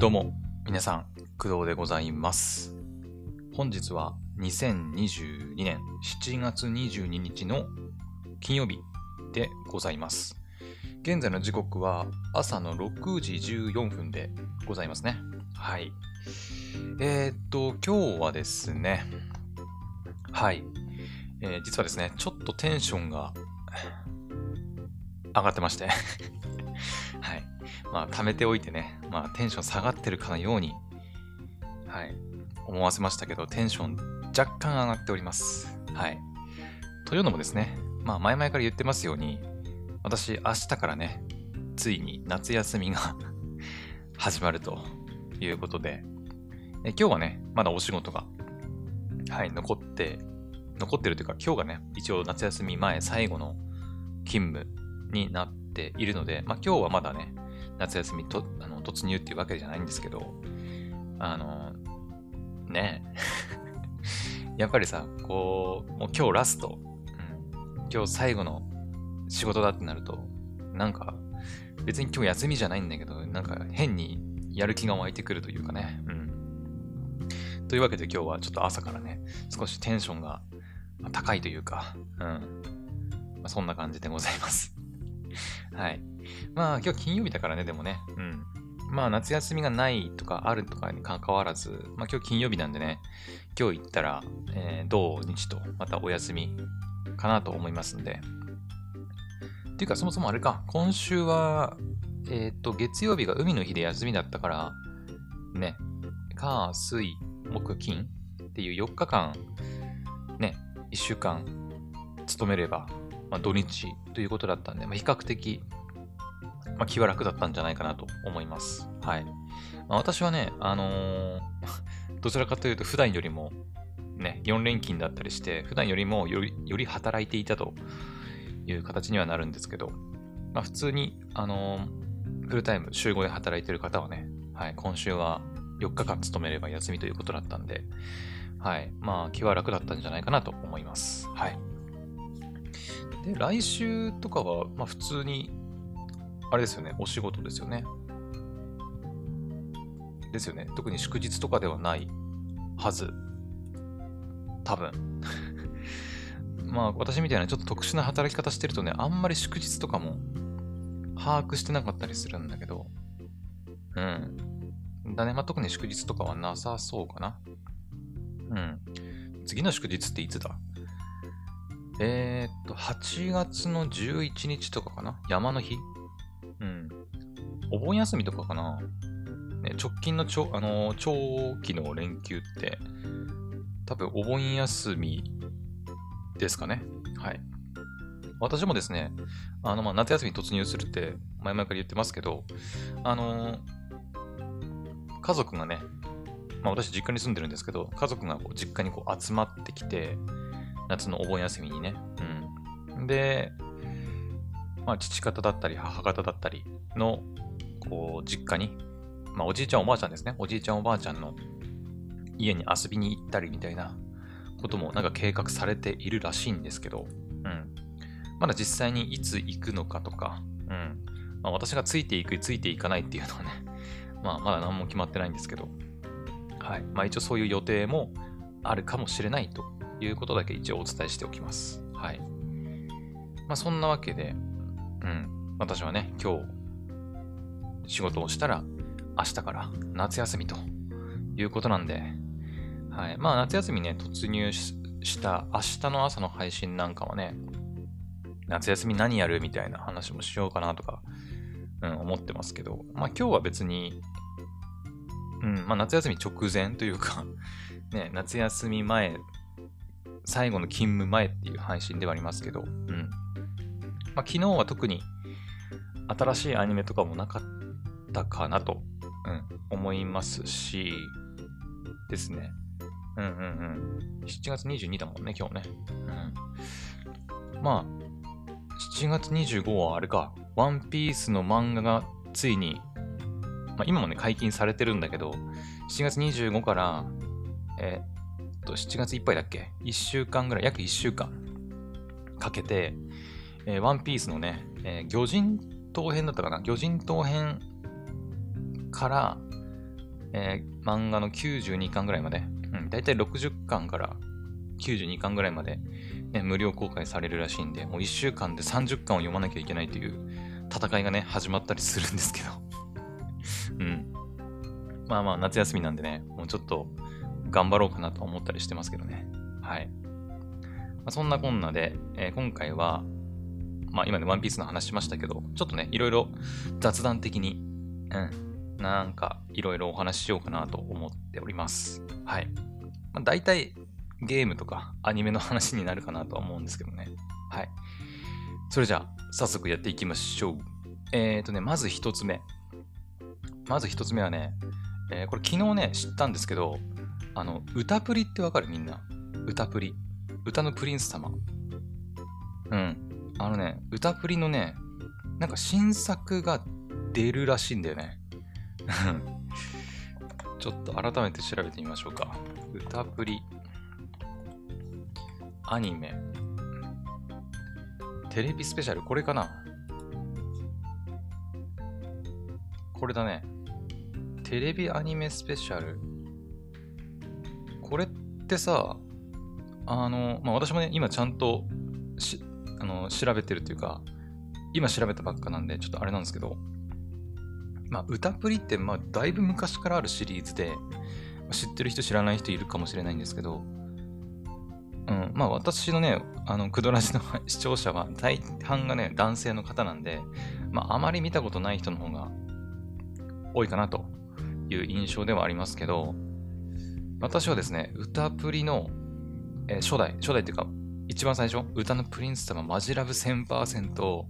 どうも、皆さん、工藤でございます。本日は2022年7月22日の金曜日でございます。現在の時刻は朝の6時14分でございますね。はい。えー、っと、今日はですね、はい。えー実はですね、ちょっとテンションが上がってまして、まあ、貯めておいてね、まあ、テンション下がってるかのように、はい、思わせましたけど、テンション若干上がっております。はい。というのもですね、まあ、前々から言ってますように、私、明日からね、ついに夏休みが 始まるということで、え今日はね、まだお仕事が、はい、残って、残ってるというか、今日がね、一応夏休み前最後の勤務になっているので、まあ今日はまだね、夏休みとあの突入っていうわけじゃないんですけど、あの、ね。やっぱりさ、こう、もう今日ラスト、うん、今日最後の仕事だってなると、なんか、別に今日休みじゃないんだけど、なんか変にやる気が湧いてくるというかね。うん。というわけで今日はちょっと朝からね、少しテンションが高いというか、うん。まあ、そんな感じでございます。はい。まあ今日金曜日だからね、でもね。うん。まあ夏休みがないとかあるとかに関わらず、まあ今日金曜日なんでね、今日行ったら、えー土日とまたお休みかなと思いますんで。っていうかそもそもあれか、今週は、えっ、と、月曜日が海の日で休みだったから、ね、火、水、木、金っていう4日間、ね、1週間勤めれば、まあ、土日ということだったんで、まあ、比較的、まあ、気は楽だったんじゃないかなと思います。はい。まあ、私はね、あのー どちらかというと普段よりも、ね、4連勤だったりして、普段よりもよりより働いていたという形にはなるんですけど、まあ、普通に、あのーフルタイム、週5で働いてる方はね、はい、今週は4日間勤めれば休みということだったんで、はい、まあ気は楽だったんじゃないかなと思います。はい。で、来週とかは、まあ普通に、あれですよね、お仕事ですよね。ですよね。特に祝日とかではないはず。多分。まあ私みたいなちょっと特殊な働き方してるとね、あんまり祝日とかも把握してなかったりするんだけど、うん。だね、まあ特に祝日とかはなさそうかな。うん。次の祝日っていつだ？えー、っと、8月の11日とかかな？山の日？うん。お盆休みとかかな、ね、直近のちょ、あの長期の連休って、多分お盆休みですかね。はい。私もですね、あの、まあ、夏休み突入するって前々から言ってますけど、あのー家族がね、まあ、私実家に住んでるんですけど、家族がこう実家にこう集まってきて、夏のお盆休みにね。うん。で、まあ、父方だったり母方だったりの、こう、実家に、まあ、おじいちゃんおばあちゃんですね。おじいちゃんおばあちゃんの家に遊びに行ったりみたいなこともなんか計画されているらしいんですけど、うん。まだ実際にいつ行くのかとか、うん。まあ、私がついていく、ついていかないっていうのはね、まあ、まだ何も決まってないんですけど、はい。まあ、一応そういう予定もあるかもしれないということだけ一応お伝えしておきます。はい。まあ、そんなわけで、うん。私はね、今日、仕事をしたら、明日から夏休みということなんで、はい。まあ、夏休みね、突入した明日の朝の配信なんかはね、夏休み何やるみたいな話もしようかなとか、うん、思ってますけど、まあ今日は別に、うん、まあ夏休み直前というか、ね、夏休み前、最後の勤務前っていう配信ではありますけど、うん。まあ昨日は特に新しいアニメとかもなかったかなと、うん、思いますし、ですね。うんうんうん。7月22だもんね、今日ね。うん。まあ、7月25はあれか、ワンピースの漫画がついに、まあ、今もね、解禁されてるんだけど、7月25から、えっと、7月いっぱいだっけ ?1 週間ぐらい、約1週間かけて、えーワンピースのね、えー魚人島編だったかな？魚人島編から、えー、漫画の92巻ぐらいまで、うん、だいたい60巻から92巻ぐらいまで、ね、無料公開されるらしいんで、もう1週間で30巻を読まなきゃいけないという戦いがね、始まったりするんですけど うん。まあまあ、夏休みなんでね、もうちょっと頑張ろうかなと思ったりしてますけどね。はい。まあ、そんなこんなで、えー、今回は、まあ今ね、ワンピースの話しましたけど、ちょっとね、いろいろ雑談的に、うん、なんかいろいろお話ししようかなと思っております。はい。まあ、大体ゲームとかアニメの話になるかなとは思うんですけどね。はい。それじゃあ、早速やっていきましょう。えっ、ー、とね、まず一つ目。まず一つ目はね、えー、これ昨日ね、知ったんですけど、あの、歌プリってわかる？みんな。歌プリ。歌のプリンス様。うん。あのね、歌プリのね、なんか新作が出るらしいんだよね。ちょっと改めて調べてみましょうか。歌プリ。アニメ。テレビスペシャル、これかなこれだね。テレビアニメスペシャル。これってさ、あの、まあ、私もね、今ちゃんとあの調べてるっていうか、今調べたばっかなんで、ちょっとあれなんですけど、まあ、歌プリって、まあ、だいぶ昔からあるシリーズで、知ってる人知らない人いるかもしれないんですけど、うん、まあ私のね、あの、クドラジの 視聴者は大半がね、男性の方なんで、まああまり見たことない人の方が多いかなという印象ではありますけど、私はですね、歌プリの、えー、初代、初代っていうか、一番最初、歌のプリンス様、マジラブ1000%、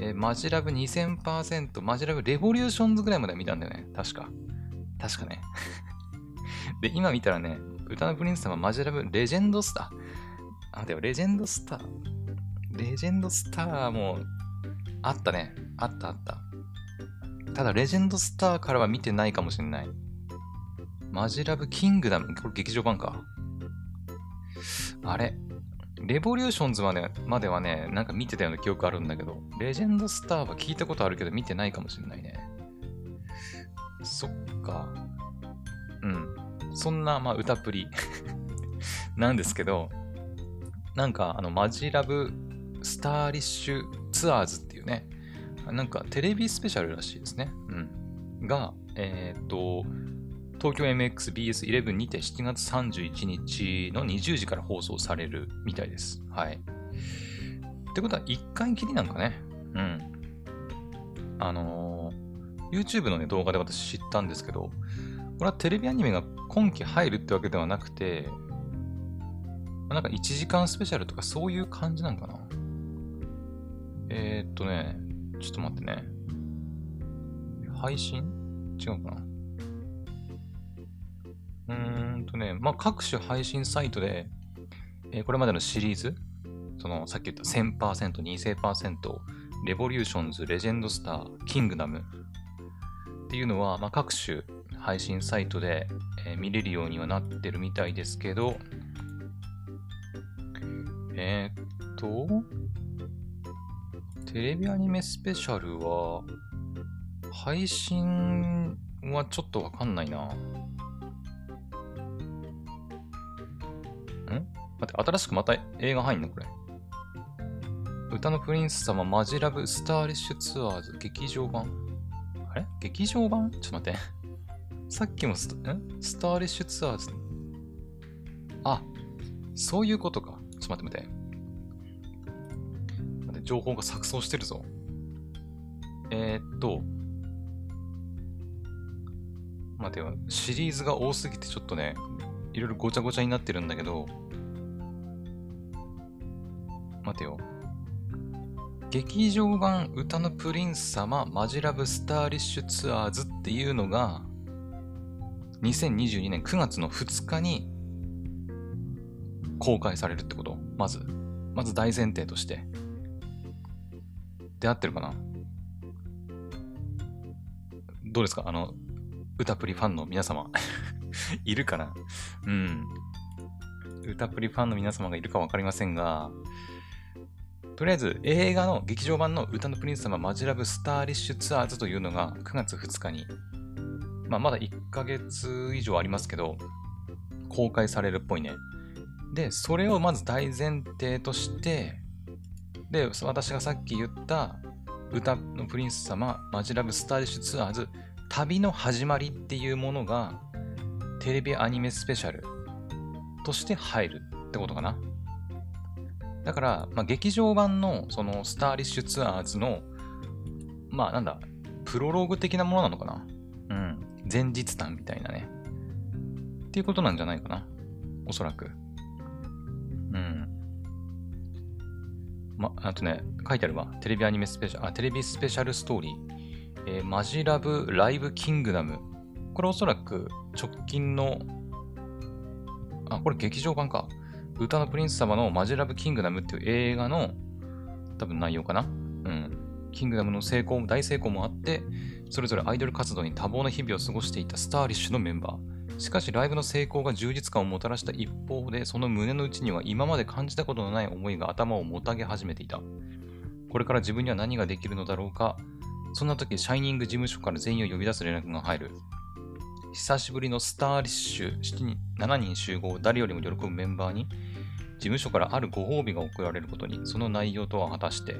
えー、マジラブ2000%、マジラブレボリューションズぐらいまで見たんだよね。確か。確かね。で、今見たらね、歌のプリンス様、マジラブレジェンドスター。あ、でもレジェンドスター。レジェンドスターもあったね。あったあった。ただ、レジェンドスターからは見てないかもしれない。マジラブキングダム。これ劇場版か。あれレボリューションズまでまではね、なんか見てたような記憶あるんだけど、レジェンドスターは聞いたことあるけど見てないかもしれないね。そっか。うん。そんな、まあ、歌プリ なんですけど、なんか、あの、マジラブスターリッシュツアーズっていうね、なんかテレビスペシャルらしいですね。うん。が、えっ、と、東京 MXBS11 にて7月31日の20時から放送されるみたいです。はい。ってことは1回きりなんかね。うん。あのー、YouTube の、ね、動画で私知ったんですけど、これはテレビアニメが今期入るってわけではなくて、なんか1時間スペシャルとかそういう感じなんかな。えー、っとね、ちょっと待ってね。配信？違うかなとね、まあ、各種配信サイトで、えー、これまでのシリーズ、そのさっき言った1000%、2000%、レボリューションズ、レジェンドスター、キングダムっていうのは、まあ、各種配信サイトで、えー、見れるようにはなってるみたいですけど、えー、っと、テレビアニメスペシャルは、配信はちょっとわかんないな。って、新しくまた映画入んのこれ。歌のプリンス様マジラブスターリッシュツアーズ劇場版？あれ？劇場版？ちょっと待って。さっきもスタスターリッシュツアーズ？あ、そういうことか。ちょっと待って待って。待って情報が錯綜してるぞ。えー、っと。待てよ。シリーズが多すぎてちょっとね、いろいろごちゃごちゃになってるんだけど、待てよ。劇場版歌のプリンス様マジラブスターリッシュツアーズっていうのが2022年9月の2日に公開されるってこと？まず。まず大前提として。で合ってるかな？どうですか？あの、歌プリファンの皆様 いるかな？うん。歌プリファンの皆様がいるかわかりませんが、とりあえず映画の劇場版の歌のプリンス様マジラブスターリッシュツアーズというのが9月2日にまあ、まだ1ヶ月以上ありますけど、公開されるっぽいね。で、それをまず大前提として、で、私がさっき言った歌のプリンス様、マジラブスタイリッシュツアーズ、旅の始まりっていうものが、テレビアニメスペシャルとして入るってことかな。だから、まあ、劇場版のそのスターリッシュツアーズの、まあなんだ、プロローグ的なものなのかな？うん。前日談みたいなね。っていうことなんじゃないかな？おそらく。うん。ま、あとね、書いてあるわ。テレビアニメスペシャル、あ、テレビスペシャルストーリー。えー、マジラブライブキングダム。これおそらく直近の、あ、これ劇場版か。歌のプリンス様のマジラブキングダムっていう映画の多分内容かな？うん。キングダムの成功も、大成功もあって、それぞれアイドル活動に多忙な日々を過ごしていたスターリッシュのメンバー。しかしライブの成功が充実感をもたらした一方で、その胸の内には今まで感じたことのない思いが頭をもたげ始めていた。これから自分には何ができるのだろうか？そんな時、シャイニング事務所から全員を呼び出す連絡が入る。久しぶりのスターリッシュ ,7 人集合、誰よりも喜ぶメンバーに、事務所からあるご褒美が贈られることに、その内容とは果たして、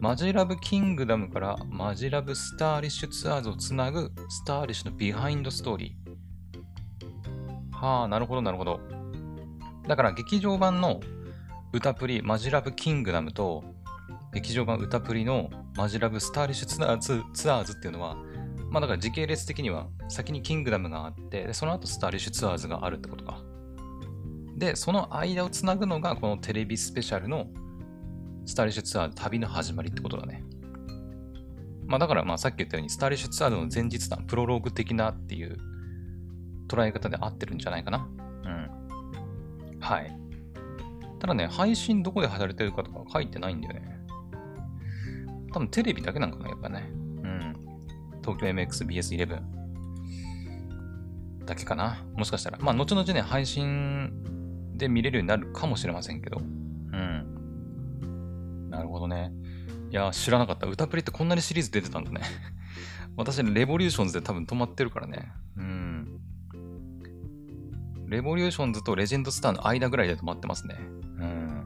マジラブキングダムからマジラブスターリッシュツアーズをつなぐスターリッシュのビハインドストーリー。はあ、なるほど、なるほど。だから劇場版の歌プリマジラブキングダムと劇場版歌プリのマジラブスターリッシュツアーズツアーズっていうのは、まあだから時系列的には先にキングダムがあって、その後スターリッシュツアーズがあるってことか。で、その間をつなぐのがこのテレビスペシャルのスターリッシュツアー旅の始まりってことだね。まあだからまあさっき言ったようにスターリッシュツアーの前日談、プロローグ的なっていう捉え方で合ってるんじゃないかな。うん。はい。ただね、配信どこで貼られてるかとか書いてないんだよね。多分テレビだけなんかな、やっぱね。うん。東京 MXBS11 だけかな。もしかしたら。まあ、後々ね、配信で見れるようになるかもしれませんけど。うん。なるほどね。いや、知らなかった。歌プリってこんなにシリーズ出てたんだね。私、レボリューションズで多分止まってるからね。うん。レボリューションズとレジェンドスターの間ぐらいで止まってますね。うん。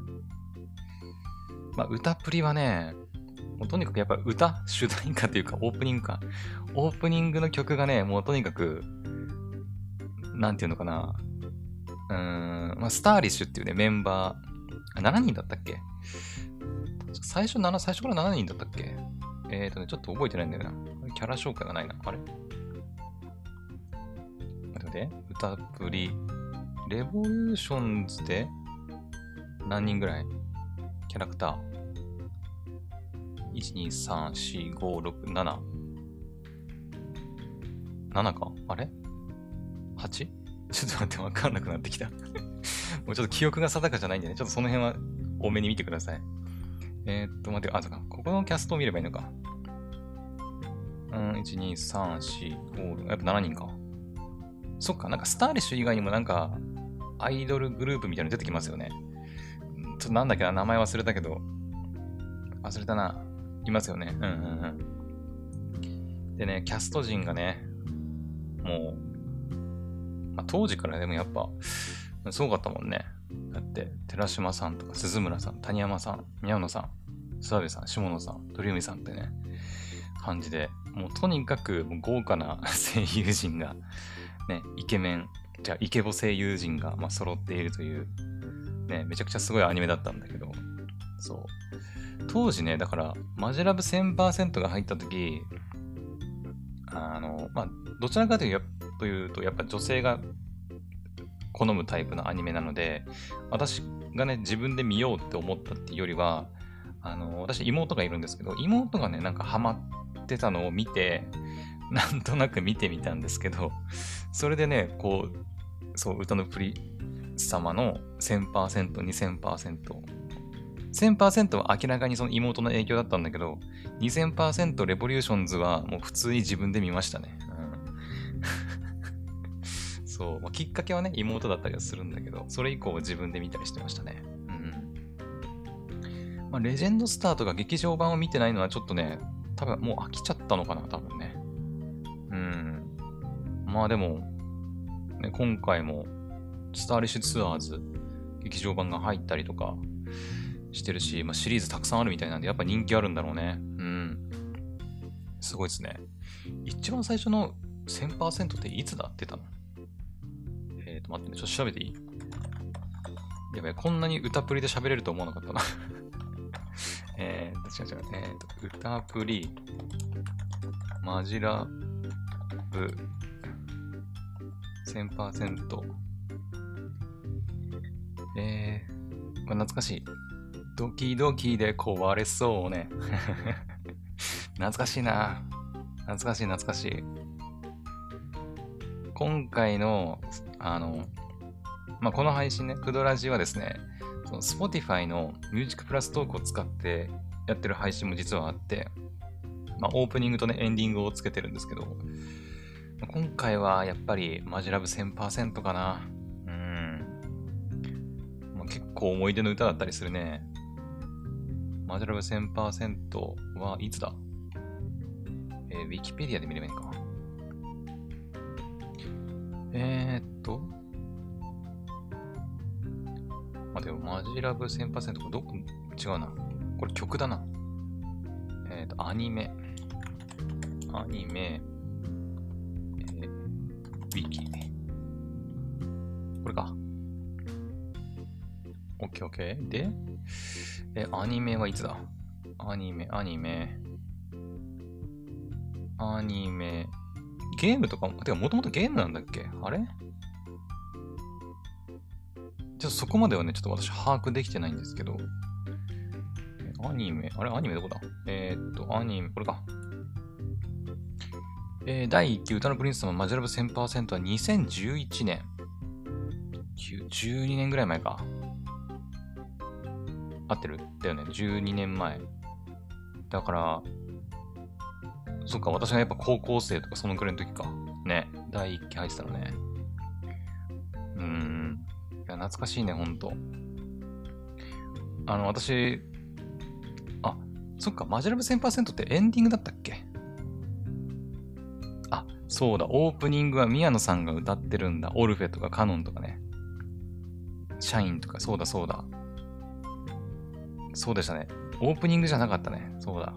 まあ、歌プリはね、もうとにかくやっぱ歌、主題歌というかオープニングか。オープニングの曲がね、もうとにかく、なんていうのかな。うん、まあ、スターリッシュっていうね、メンバー、7人だったっけ？最初7、最初から7人だったっけ？えっ、ー、とね、ちょっと覚えてないんだよな。キャラ紹介がないな。あれ待って待って。歌プリ、レボリューションズで何人ぐらい？キャラクター ?1、2、3、4、5、6、7。7か？あれ ?8? ちょっと待ってわかんなくなってきた もうちょっと記憶が定かじゃないんでね、ちょっとその辺は多めに見てください。えー、っと、待って、あ、そうか。ここのキャストを見ればいいのか。うん、1、2、3、4、5、やっぱ7人か。そっか、なんかスターリッシュ以外にもなんか、アイドルグループみたいなの出てきますよね。ちょっとなんだっけな、名前忘れたけど、忘れたな。いますよね。うんうんうん。でね、キャスト陣がね、もう、まあ、当時からでもやっぱ、すごかったもんね。だって、寺島さんとか鈴村さん、谷山さん、宮野さん、諏訪部さん、下野さん、鳥海さんってね、感じで、もうとにかく豪華な 声優陣が、ね、イケメン、じゃあイケボ声優陣が、まあ、揃っているという、ね、めちゃくちゃすごいアニメだったんだけど、そう。当時ね、だから、マジラブ1000%が入った時、あの、まあ、どちらかというと、やっぱ女性が好むタイプのアニメなので、私がね、自分で見ようって思ったっていうよりは、あの、私妹がいるんですけど、妹がね、なんかハマってたのを見て、なんとなく見てみたんですけど、それでね、こう、そう、歌のプリ様の1000%、2000%。1000%は明らかにその妹の影響だったんだけど、2000%レボリューションズはもう普通に自分で見ましたね。うん、そう、まあ、きっかけはね、妹だったりはするんだけど、それ以降は自分で見たりしてましたね。うん。まあ、レジェンドスターとか劇場版を見てないのはちょっとね、多分もう飽きちゃったのかな、多分ね。うん。まあでも、ね、今回も、スターリッシュツアーズ、劇場版が入ったりとかしてるし、まあ、シリーズたくさんあるみたいなんで、やっぱ人気あるんだろうね。うん。すごいですね。一番最初の1000%っていつだってたの？えっ、ー、と、待ってね、ちょっと調べていい？やべこんなに歌プリで喋れると思わなかったな えー、違う違う、えっ、ー、と、歌プリ、マジラブ、1000%、えー、まあ、懐かしい。ドキドキで壊れそうね。懐かしいな。懐かしい懐かしい。今回の、あの、まあ、この配信ね、クドラジはですね、その Spotify の Music Plus トークを使ってやってる配信も実はあって、まあ、オープニングとね、エンディングをつけてるんですけど、今回はやっぱりマジラブ1000%かな。うん。まあ、結構思い出の歌だったりするね。マジラブ1000%はいつだ？えー、ウィキペディアで見ればいいか。えー、っと、あ、でも、マジラブ1000%、これどこ、違うな。これ曲だな。えっ、と、アニメ。アニメ。えー、ウィキ。これか。オッケーオッケー。で、え、アニメはいつだ？アニメ、アニメ。アニメ。ゲームとかも、てかもともとゲームなんだっけ？あれ？ちょっとそこまではね、ちょっと私把握できてないんですけど、アニメ、あれ？アニメどこだ？えー、っと、アニメ、これか。えー、第1期歌のプリンス様マジラブ1000%は2011年。12年ぐらい前か。合ってる？だよね。12年前。だから、そっか、私がやっぱ高校生とかそのくらいの時か。ね。第1期入ってたのね。うーん。いや、懐かしいね、ほんと。あの、私、あ、そっか、マジラブ1000%ってエンディングだったっけ？あ、そうだ、オープニングは宮野さんが歌ってるんだ。オルフェとかカノンとかね。シャインとか、そうだそうだ。そうでしたね。オープニングじゃなかったね。そうだ。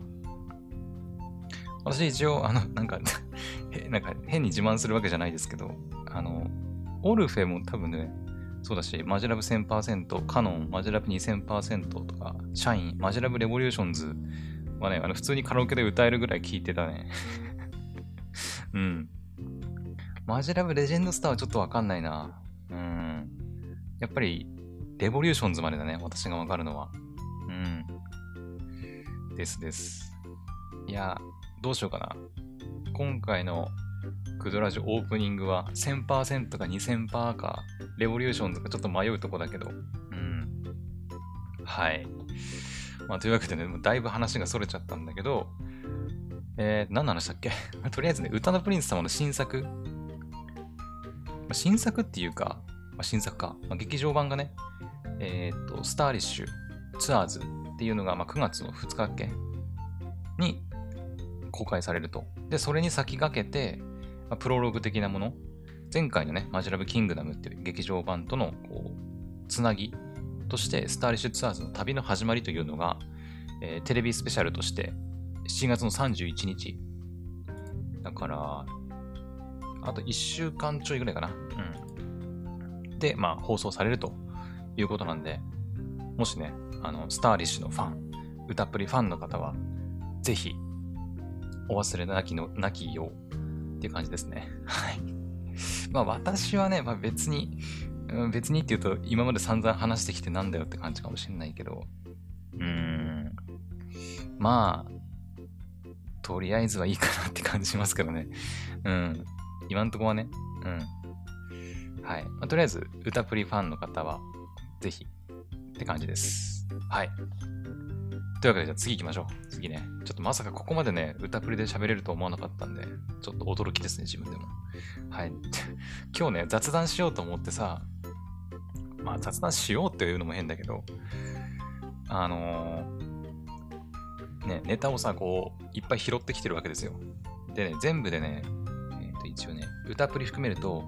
私一応、あの、なんか なんか変に自慢するわけじゃないですけど、あの、オルフェも多分ね、そうだし、マジラブ1000%、カノン、マジラブ2000%とか、シャイン、マジラブレボリューションズはね、あの普通にカラオケで歌えるぐらい聴いてたね。うん。マジラブレジェンドスターはちょっとわかんないな。うん。やっぱり、レボリューションズまでだね、私がわかるのは。ですです。いや、どうしようかな。今回のクドラジオオープニングは1000%か2000%か、レボリューションとかちょっと迷うとこだけど、うん。はい。まあ、というわけでね、だいぶ話が逸れちゃったんだけど、えー、何の話だっけ？とりあえずね、歌のプリンス様の新作。まあ、新作っていうか、まあ、新作か。まあ、劇場版がね、えっ、と、スターリッシュツアーズっていうのが、まあ、9月の2日っけに公開されると。で、それに先駆けて、まあ、プロローグ的なもの、前回のね、マジラブキングダムっていう劇場版とのこうつなぎとして、スターリッシュツアーズの旅の始まりというのが、えー、テレビスペシャルとして、7月の31日。だから、あと1週間ちょいぐらいかな。うん。で、まあ、放送されるということなんで、もしね、あの、スターリッシュのファン、歌っぷりファンの方は、ぜひお忘れなきの、なきようっていう感じですね。はい。まあ私はね、まあ、別に、別にって言うと今まで散々話してきてなんだよって感じかもしれないけど、うーん、まあ、とりあえずはいいかなって感じしますけどね。うん。今んとこはね、うん。はい。まあ、とりあえず、歌プリファンの方は、ぜひって感じです。はい。というわけで、じゃあ次行きましょう。次ね。ちょっとまさかここまでね、歌プリで喋れると思わなかったんで、ちょっと驚きですね、自分でも。はい。今日ね、雑談しようと思ってさ、まあ雑談しようっていうのも変だけど、あのー、ね、ネタをさ、こう、いっぱい拾ってきてるわけですよ。でね、全部でね、えっと一応ね、歌プリ含めると、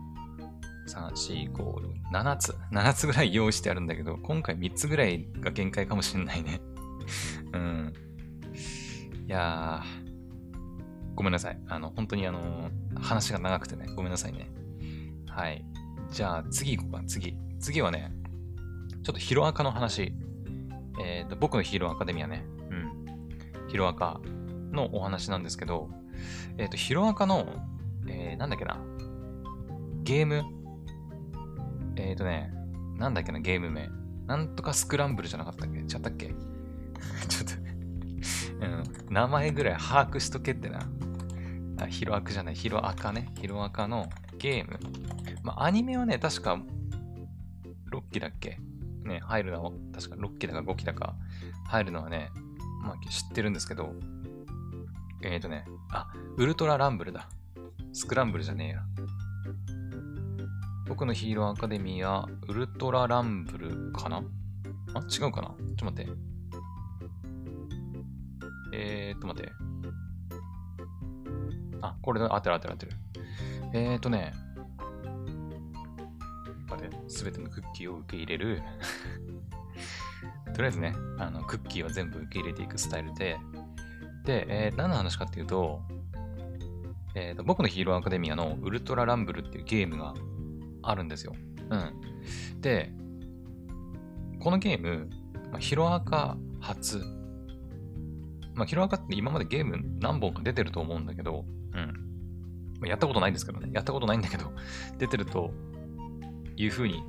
3,4,5,6,7つ、7つぐらい用意してあるんだけど、今回3つぐらいが限界かもしれないね。うん。いやー、ごめんなさい。あの、本当にあの、話が長くてね、ごめんなさいね。はい。じゃあ次行こうか、次。次はね、ちょっとヒロアカの話。えっ、ー、と、僕のヒーローアカデミアね。うん。ヒロアカのお話なんですけど、えっ、ー、と、ヒロアカの、えー、なんだっけな。ゲームえっ、ー、とね、なんだっけな、ゲーム名。なんとかスクランブルじゃなかったっけ？ちゃったっけ？ちょっと うん、名前ぐらい把握しとけってな。あ、ヒロアカじゃない、ヒロアカね。ヒロアカのゲーム。まあ、アニメはね、確か、6期だっけ？ね、入るのは、確か6期だか5期だか、入るのはね、まあ、知ってるんですけど、えっ、ー、とね、あ、ウルトラランブルだ。スクランブルじゃねえや。僕のヒーローアカデミア、ウルトラランブルかな？あ、違うかな？ちょっと待って。えーっと、待って。あ、これだ、合ってる合ってる合ってる。えーっとね、あれ、すべてのクッキーを受け入れる。とりあえずね、あの、クッキーを全部受け入れていくスタイルで、で、えー、何の話かっていうと、えーと、僕のヒーローアカデミアのウルトラランブルっていうゲームがあるんですよ。うん。で、このゲーム、まあ、ヒロアカ初。まあ、ヒロアカって今までゲーム何本か出てると思うんだけど、うん。まあ、やったことないんですけどね。やったことないんだけど、出てるというふうに、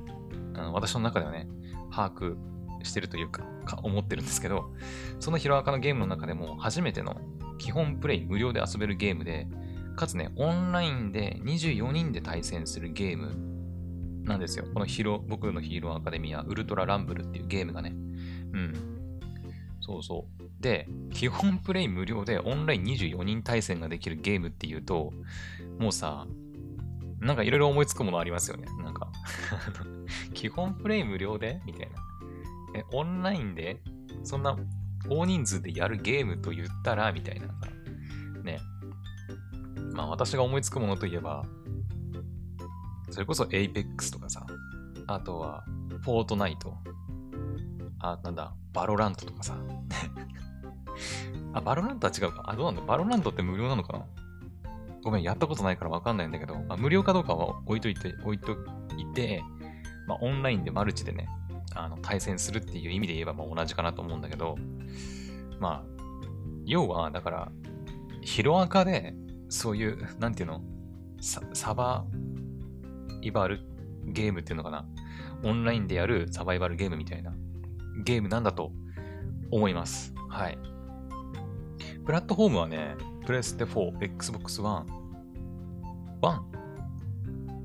あの私の中ではね、把握してるというか、か思ってるんですけど、そのヒロアカのゲームの中でも初めての基本プレイ無料で遊べるゲームで、かつね、オンラインで24人で対戦するゲームなんですよ。このヒロ、僕のヒーローアカデミア、ウルトラランブルっていうゲームがね。うん。そうそう。で、基本プレイ無料でオンライン24人対戦ができるゲームっていうと、もうさ、なんかいろいろ思いつくものありますよね。なんか基本プレイ無料でみたいな。え、オンラインでそんな大人数でやるゲームと言ったらみたいな。ね。まあ私が思いつくものといえば、それこそ Apex とかさ、あとは、フォートナイト。あ、なんだ、バロラントとかさ。あ、バロラントは違うか。あ、どうなんだバロラントって無料なのかな？ごめん、やったことないからわかんないんだけど、まあ、無料かどうかは置いといて、置いといて、まあ、オンラインでマルチでね、あの対戦するっていう意味で言えばまあ同じかなと思うんだけど、まあ、要は、だから、ヒロアカで、そういう、なんていうの、サバイバルゲームっていうのかな？オンラインでやるサバイバルゲームみたいなゲームなんだと思います。はい。プラットフォームはね、プレステ4、Xbox One、1、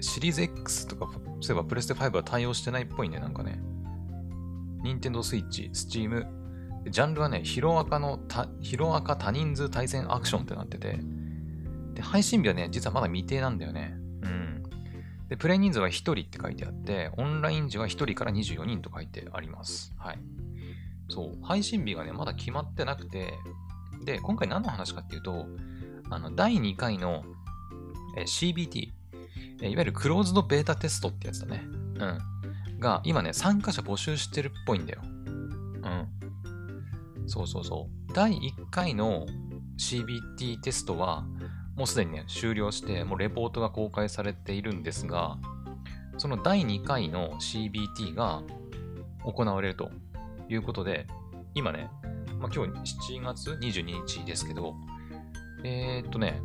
シリーズ X とか、そういえばプレステ5は対応してないっぽいね、なんかね。Nintendo Switch、Steam、ジャンルはね、ヒロアカのヒロアカ多人数対戦アクションってなってて、で、配信日はね、実はまだ未定なんだよね。で、プレイ人数は1人って書いてあって、オンライン時は1人から24人と書いてあります。はい。そう、配信日がね、まだ決まってなくて、で、今回何の話かっていうと、あの、第2回の、え CBT、えいわゆるクローズドベータテストってやつだね。うん。が、今ね、参加者募集してるっぽいんだよ。うん。そうそうそう。第1回の CBT テストは、もうすでにね、終了して、もうレポートが公開されているんですが、その第2回の CBT が行われるということで、今ね、まあ、今日7月22日ですけど、えー、っとね、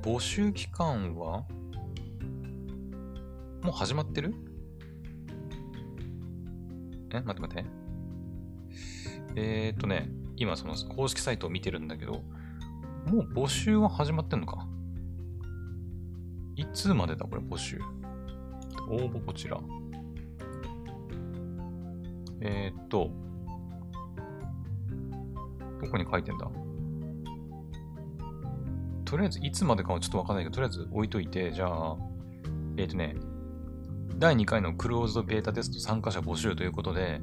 募集期間はもう始まってる？え待って待って。えー、っとね、今その公式サイトを見てるんだけど、もう募集は始まってんのか？いつまでだこれ募集？応募こちら。えー、っと、どこに書いてんだ？とりあえずいつまでかはちょっとわかんないけど、とりあえず置いといて、じゃあ、えー、っとね、第2回のクローズドベータテスト参加者募集ということで、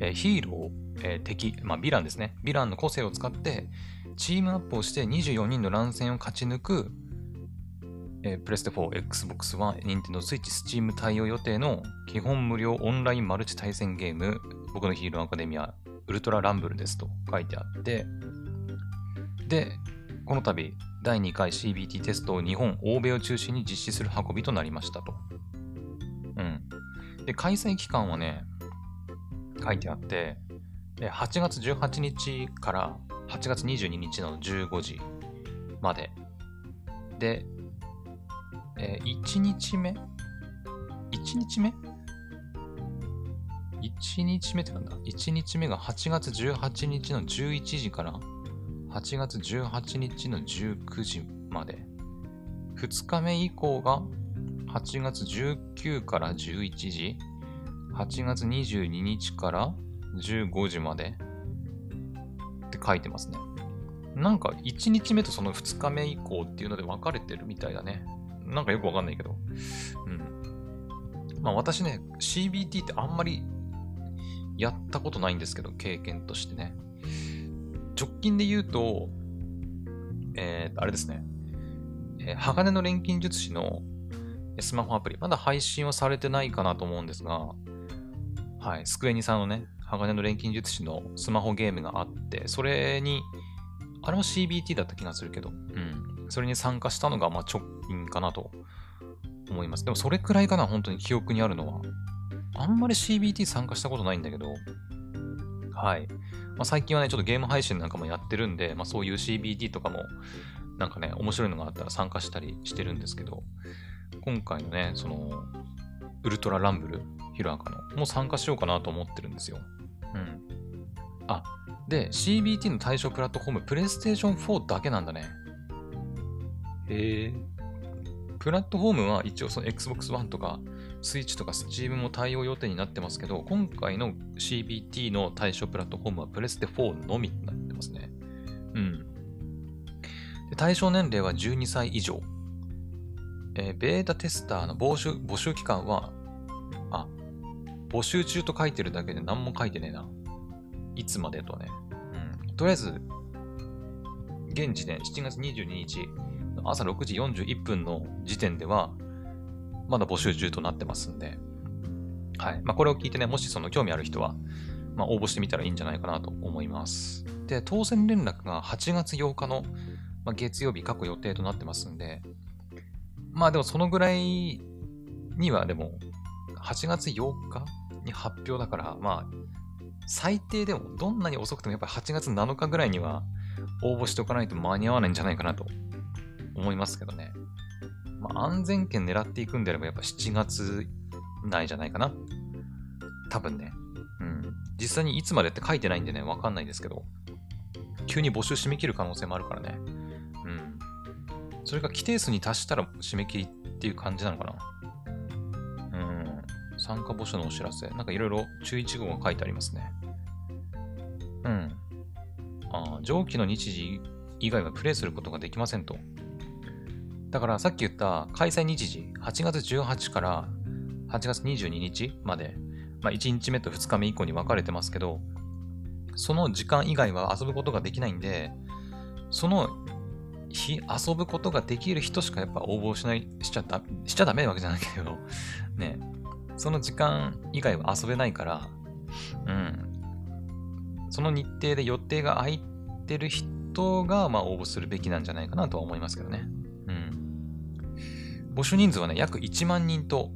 えー、ヒーロー、えー、敵、まあ、ヴィランですね。ヴィランの個性を使って、チームアップをして24人の乱戦を勝ち抜くえー、プレステ4、Xbox One、Nintendo Switch、Steam 対応予定の基本無料オンラインマルチ対戦ゲーム、僕のヒーローアカデミア、ウルトラランブルですと書いてあって、で、この度、第2回 CBT テストを日本、欧米を中心に実施する運びとなりましたと。うん。で、開催期間はね、書いてあって、8月18日から8月22日の15時まで。で、えー、1日目 ?1 日目 ?1 日目ってなんだ ?1 日目が8月18日の11時から8月18日の19時まで。2日目以降が8月19から11時。8月22日から15時までって書いてますね。なんか1日目とその2日目以降っていうので分かれてるみたいだね。なんかよくわかんないけど。うん。まあ私ね、CBT ってあんまりやったことないんですけど、経験としてね。直近で言うと、えー、あれですね。えー、鋼の錬金術師のスマホアプリ、まだ配信はされてないかなと思うんですが、はい、スクエニさんのね、鋼の錬金術師のスマホゲームがあって、それに、あれも CBT だった気がするけど、うん。それに参加したのが、まあ、直近かなと思います。でも、それくらいかな、本当に記憶にあるのは。あんまり CBT 参加したことないんだけど、はい。まあ、最近はね、ちょっとゲーム配信なんかもやってるんで、まあ、そういう CBT とかも、なんかね、面白いのがあったら参加したりしてるんですけど、今回のね、その、ウルトラランブル、ヒロアカの、もう参加しようかなと思ってるんですよ。うん。あ、で、CBT の対象プラットフォーム、プレイステーション4だけなんだね。へえ。プラットフォームは一応その Xbox One とか Switch とか Steam も対応予定になってますけど、今回の CBT の対象プラットフォームはプレステ4のみになってますね。うん。で対象年齢は12歳以上。えー、ベータテスターの募集募集期間は、あ、募集中と書いてるだけで何も書いてねえな。いつまでとね。うん。とりあえず、現時点、7月22日、朝6時41分の時点では、まだ募集中となってますんで、はい。まあ、これを聞いてね、もしその興味ある人は、まあ、応募してみたらいいんじゃないかなと思います。で、当選連絡が8月8日の、まあ、月曜日過去予定となってますんで、まあでもそのぐらいにはでも、8月8日に発表だから、まあ、最低でもどんなに遅くてもやっぱり8月7日ぐらいには応募しておかないと間に合わないんじゃないかなと思いますけどね。まあ、安全圏狙っていくんであればやっぱ7月内じゃないかな。多分ね。うん。実際にいつまでって書いてないんでね、わかんないですけど、急に募集締め切る可能性もあるからね。うん。それが規定数に達したら締め切りっていう感じなのかな。参加募集のお知らせ。なんかいろいろ注意事項が書いてありますね。うん。ああ上記の日時以外はプレイすることができませんと。だからさっき言った開催日時、8月18から8月22日まで、まあ、1日目と2日目以降に分かれてますけど、その時間以外は遊ぶことができないんで、その日遊ぶことができる人しかやっぱ応募しない、しちゃだ、しちゃダメなわけじゃないけど、ね、その時間以外は遊べないから、うん。その日程で予定が空いてる人が、まあ応募するべきなんじゃないかなとは思いますけどね。うん募集人数はね、約1万人と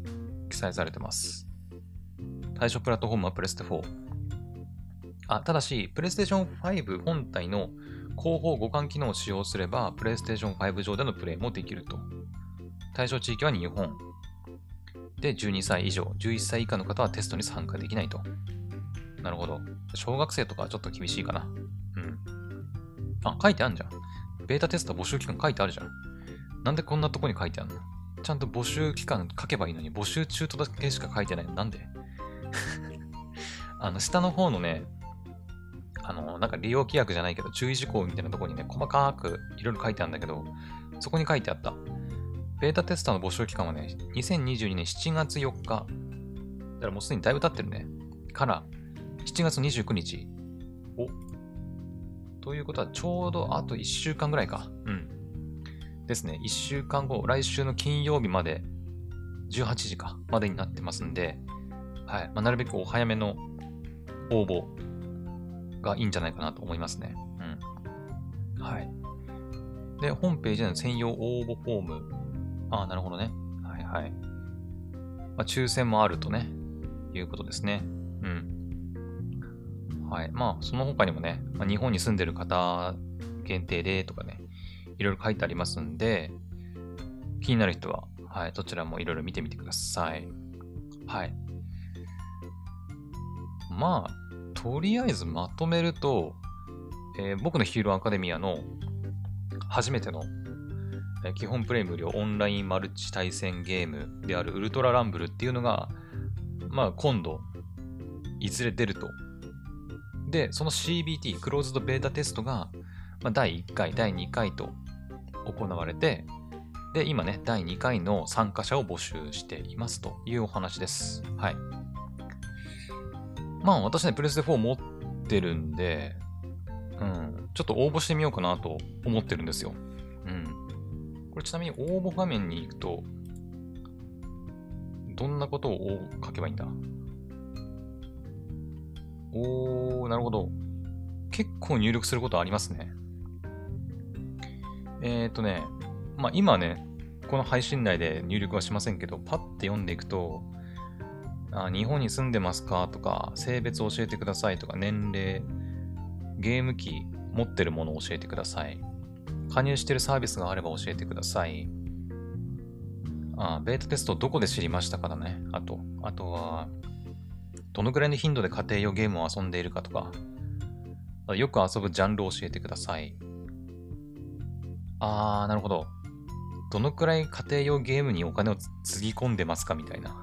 記載されてます。対象プラットフォームはプレステ4。あ、ただし、プレイステーション5本体の広報互換機能を使用すれば、プレイステーション5上でのプレイもできると。対象地域は日本。で、12歳以上、11歳以下の方はテストに参加できないと。なるほど。小学生とかはちょっと厳しいかな。うん。あ、書いてあるじゃん。ベータテスト募集期間書いてあるじゃん。なんでこんなとこに書いてあるの？ちゃんと募集期間書けばいいのに、募集中とだけしか書いてないの。なんで？あの、下の方のね、あの、なんか利用規約じゃないけど、注意事項みたいなとこにね、細かくいろいろ書いてあるんだけど、そこに書いてあった。ベータテスターの募集期間はね、2022年7月4日。だからもうすでにだいぶ経ってるね。から、7月29日。おということは、ちょうどあと1週間ぐらいか。うん。ですね。1週間後、来週の金曜日まで、18時か、までになってますんで、はい。まあ、なるべくお早めの応募がいいんじゃないかなと思いますね。うん。はい。で、ホームページの専用応募フォーム。ああ、なるほどね。はいはい。まあ、抽選もあるとね、いうことですね。うん。はい。まあ、その他にもね、まあ、日本に住んでる方限定でとかね、いろいろ書いてありますんで、気になる人は、はい、どちらもいろいろ見てみてください。はい。まあ、とりあえずまとめると、えー、僕のヒーローアカデミアの初めての、えー、基本プレイ無料オンラインマルチ対戦ゲームであるウルトラランブルっていうのが、まあ今度、いずれ出ると。で、その CBT、クローズドベータテストが、まあ、第1回、第2回と行われて、で、今ね、第2回の参加者を募集していますというお話です。はい。まあ私ね、プレステ4持ってるんで、うん、ちょっと応募してみようかなと思ってるんですよ。うん。れちなみに応募画面に行くと、どんなことを書けばいいんだ？おー、なるほど。結構入力することありますね。えっ、ー、とね、まあ今ね、この配信内で入力はしませんけど、パッて読んでいくと、あ日本に住んでますか？とか、性別教えてくださいとか、年齢、ゲーム機持ってるものを教えてください。加入しているサービスがあれば教えてください。あベータテストどこで知りましたかだね。あと、あとは、どのくらいの頻度で家庭用ゲームを遊んでいるかとか、よく遊ぶジャンルを教えてください。あー、なるほど。どのくらい家庭用ゲームにお金をつぎ込んでますかみたいな。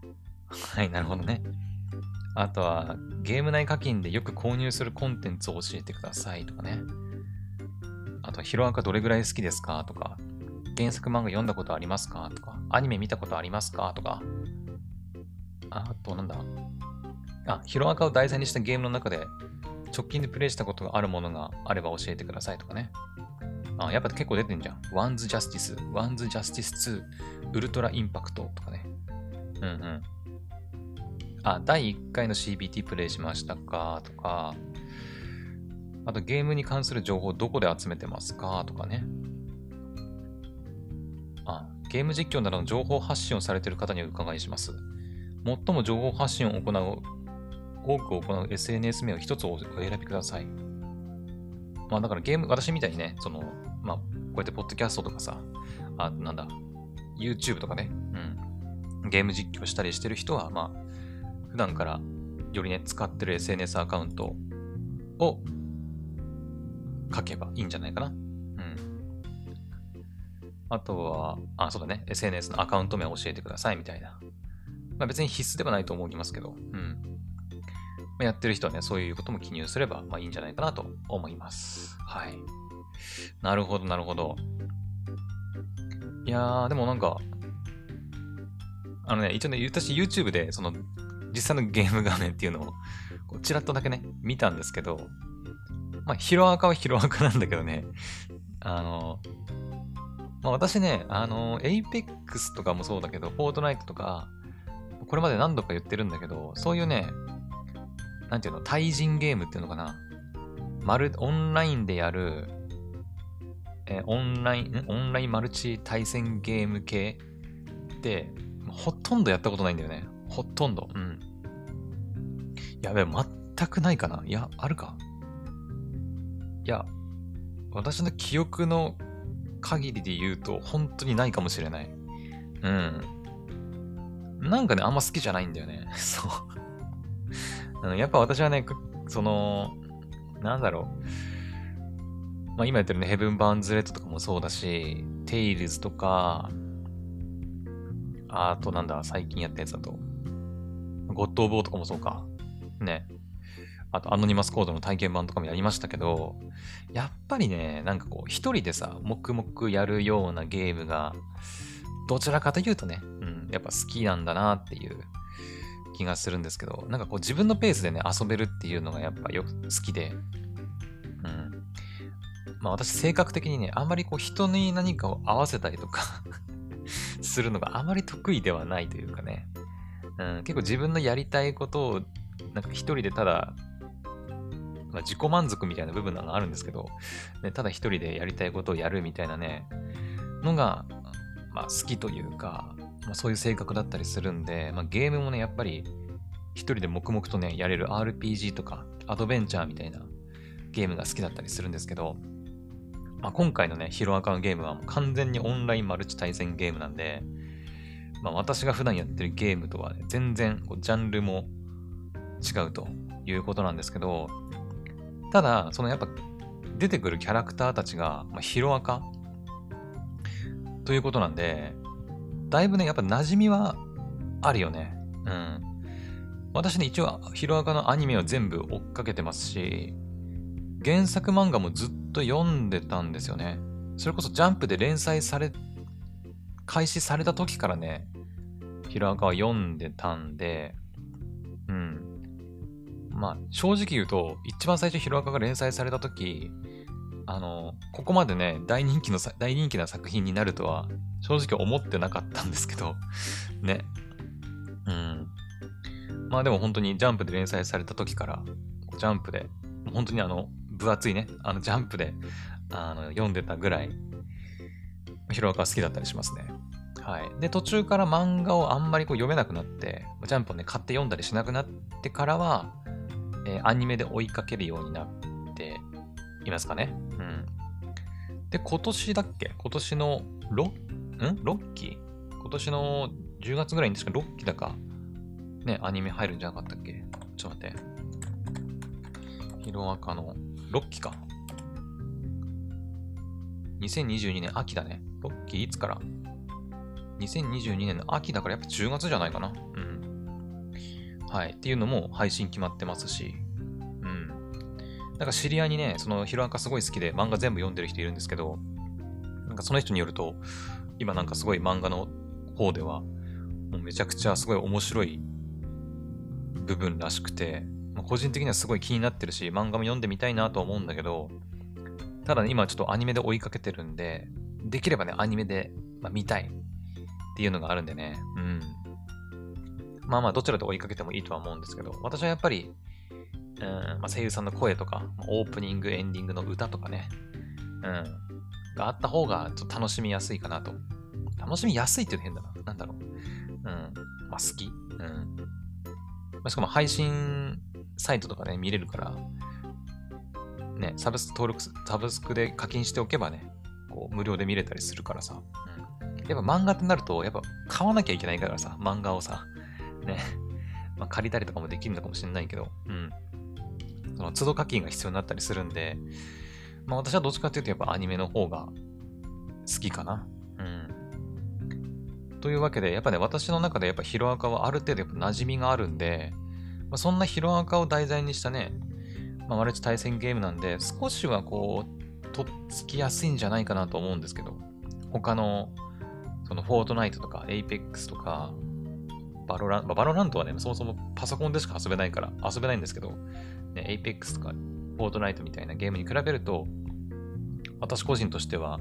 はい、なるほどね。あとは、ゲーム内課金でよく購入するコンテンツを教えてくださいとかね。と、ヒロアカどれぐらい好きですか？とか、原作漫画読んだことありますか？とか、アニメ見たことありますか？とか、あと、なんだ。あ、ヒロアカを題材にしたゲームの中で、直近でプレイしたことがあるものがあれば教えてくださいとかね。あ、やっぱ結構出てんじゃん。ワンズ・ジャスティス、ワンズ・ジャスティス2、ウルトラ・インパクトとかね。うんうん。あ、第1回の CBT プレイしましたか？とか、あとゲームに関する情報どこで集めてますか？とかね。あ、ゲーム実況などの情報発信をされている方にお伺いします。最も情報発信を行う、多く行う SNS 名を一つお選びください。まあだからゲーム、私みたいにね、その、まあ、こうやってポッドキャストとかさ、あ、なんだ、YouTube とかね、うん、ゲーム実況したりしてる人は、まあ、普段からよりね、使ってる SNS アカウントを書けばいいんじゃないかな。うん。あとは、あ、そうだね、SNS のアカウント名を教えてくださいみたいな。まあ別に必須ではないと思いますけど、うん。まあ、やってる人はね、そういうことも記入すれば、まあいいんじゃないかなと思います。はい。なるほど、なるほど。いやー、でもなんか、あのね、一応ね、私 YouTube で、その、実際のゲーム画面っていうのを、こうちらっとだけね、見たんですけど、まあ、ヒロアカはヒロアカなんだけどね、あの、まあ、私ね、あの、Apex とかもそうだけど、フォートナイトとか、これまで何度か言ってるんだけど、そういうね、なんていうの、対人ゲームっていうのかな。まる、オンラインでやる、えオンライン、オンラインマルチ対戦ゲーム系って、ほとんどやったことないんだよね。ほとんど。うん。やべえ、全くないかな。いや、あるか。いや、私の記憶の限りで言うと、本当にないかもしれない。うん。なんかね、あんま好きじゃないんだよね。そう。やっぱ私はね、その、なんだろう。まあ今やってるね、ヘブン・バーンズ・レッドとかもそうだし、テイルズとか、あとなんだ、最近やったやつだと、ゴッド・オブ・オーとかもそうか。ね。あと、アノニマスコードの体験版とかもやりましたけど、やっぱりね、なんかこう、一人でさ、黙々やるようなゲームが、どちらかというとね、うん、やっぱ好きなんだなっていう気がするんですけど、なんかこう自分のペースでね、遊べるっていうのがやっぱよく好きで、うん。まあ私性格的にね、あんまりこう人に何かを合わせたりとか するのがあまり得意ではないというかね。うん、結構自分のやりたいことを、なんか一人でただ、まあ、自己満足みたいな部分なのあるんですけど、ね、ただ一人でやりたいことをやるみたいなね、のが、まあ好きというか、まあ、そういう性格だったりするんで、まあ、ゲームもね、やっぱり一人で黙々とね、やれる RPG とかアドベンチャーみたいなゲームが好きだったりするんですけど、まあ、今回のね、ヒロアカのゲームは完全にオンラインマルチ対戦ゲームなんで、まあ、私が普段やってるゲームとは、ね、全然こうジャンルも違うということなんですけど、ただ、そのやっぱ出てくるキャラクターたちが、まあ、ヒロアカ？ということなんで、だいぶね、やっぱ馴染みはあるよね。うん。私ね、一応、ヒロアカのアニメを全部追っかけてますし、原作漫画もずっと読んでたんですよね。それこそジャンプで連載され、開始された時からね、ヒロアカは読んでたんで、うん。まあ、正直言うと、一番最初ヒロアカが連載された時、あの、ここまでね、大人気の、大人気な作品になるとは、正直思ってなかったんですけど、ね。うん。まあでも本当にジャンプで連載された時から、ジャンプで、本当にあの、分厚いね、あの、ジャンプで、あの、読んでたぐらい、ヒロアカ好きだったりしますね。はい。で、途中から漫画をあんまりこう読めなくなって、ジャンプをね、買って読んだりしなくなってからは、えー、アニメで追いかけるようになっていますかね。うん。で、今年だっけ？今年の6、ん ?6 期今年の10月ぐらいに確か6期だか、ね、アニメ入るんじゃなかったっけ？ちょっと待って。ヒロアカの6期か。2022年秋だね。6期いつから ?2022 年の秋だからやっぱ10月じゃないかな。はい。っていうのも配信決まってますし。うん。なんか知り合いにね、そのヒロアカすごい好きで漫画全部読んでる人いるんですけど、なんかその人によると、今なんかすごい漫画の方では、もうめちゃくちゃすごい面白い部分らしくて、まあ、個人的にはすごい気になってるし、漫画も読んでみたいなと思うんだけど、ただね、今ちょっとアニメで追いかけてるんで、できればね、アニメで、まあ、見たいっていうのがあるんでね、うん。まあまあ、どちらで追いかけてもいいとは思うんですけど、私はやっぱり、うんまあ、声優さんの声とか、オープニング、エンディングの歌とかね、うん、があった方がちょっと楽しみやすいかなと。楽しみやすいっていうの変だな。なんだろう。うん。まあ、好き。うん。まあ、しかも配信サイトとかね、見れるから、ね、サブスク登録、サブスクで課金しておけばね、こう、無料で見れたりするからさ。うん。やっぱ漫画ってなると、やっぱ買わなきゃいけないからさ、漫画をさ、ね。まあ、借りたりとかもできるのかもしれないけど、うん。その、都度課金が必要になったりするんで、まあ私はどっちかっていうとやっぱアニメの方が好きかな。うん。というわけで、やっぱね、私の中でやっぱヒロアカはある程度やっぱ馴染みがあるんで、まあ、そんなヒロアカを題材にしたね、まあ、マルチ対戦ゲームなんで、少しはこう、とっつきやすいんじゃないかなと思うんですけど、他の、その、フォートナイトとか、エイペックスとか、バロラン、バロラントはね、そもそもパソコンでしか遊べないから、遊べないんですけど、ね、エイペックスとか、フォートナイトみたいなゲームに比べると、私個人としては、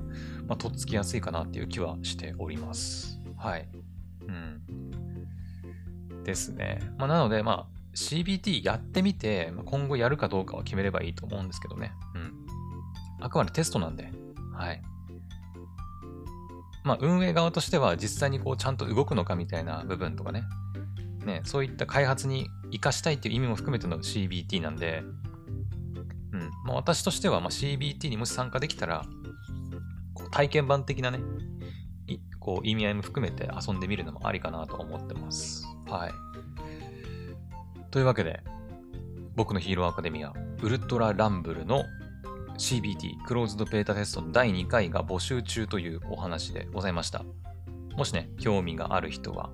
まあ、とっつきやすいかなっていう気はしております。はい。うん。ですね。まあ、なので、まあ、CBT やってみて、今後やるかどうかは決めればいいと思うんですけどね。うん。あくまでテストなんで。はい。まあ、運営側としては実際にこうちゃんと動くのかみたいな部分とかね。ね、そういった開発に活かしたいっていう意味も含めての CBT なんで、うん。まあ、私としてはま CBT にもし参加できたら、こう体験版的なね、こう意味合いも含めて遊んでみるのもありかなと思ってます。はい。というわけで、僕のヒーローアカデミア、ウルトラランブルの CBT、クローズドベータテスト第2回が募集中というお話でございました。もしね、興味がある人は、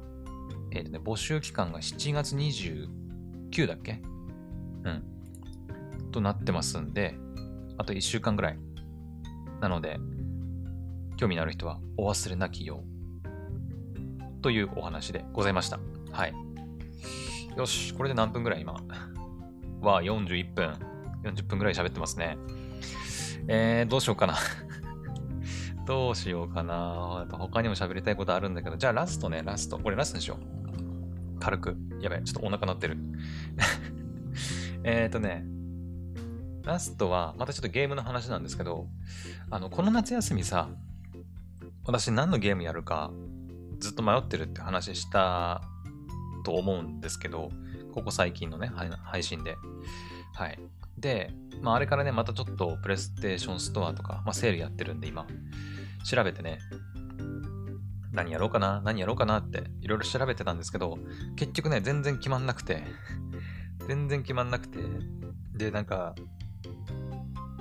えっ、ー、とね、募集期間が7月29だっけ？うん。となってますんで、あと1週間ぐらい。なので、興味のある人はお忘れなきよう。というお話でございました。はい。よし、これで何分ぐらい今？は41分、40分ぐらい喋ってますね。えー、どうしようかな どうしようかな。他にも喋りたいことあるんだけど、じゃあラストね、ラスト。これラストにしよう。軽く。やべ、ちょっとお腹鳴ってる。えっとね、ラストは、またちょっとゲームの話なんですけど、あの、この夏休みさ、私何のゲームやるかずっと迷ってるって話したと思うんですけど、ここ最近のね、配信で。はい。で、まあ、あれからね、またちょっとプレステーションストアとか、まあ、セールやってるんで、今、調べてね、何やろうかな、何やろうかなって、いろいろ調べてたんですけど、結局ね、全然決まんなくて、全然決まんなくて、で、なんか、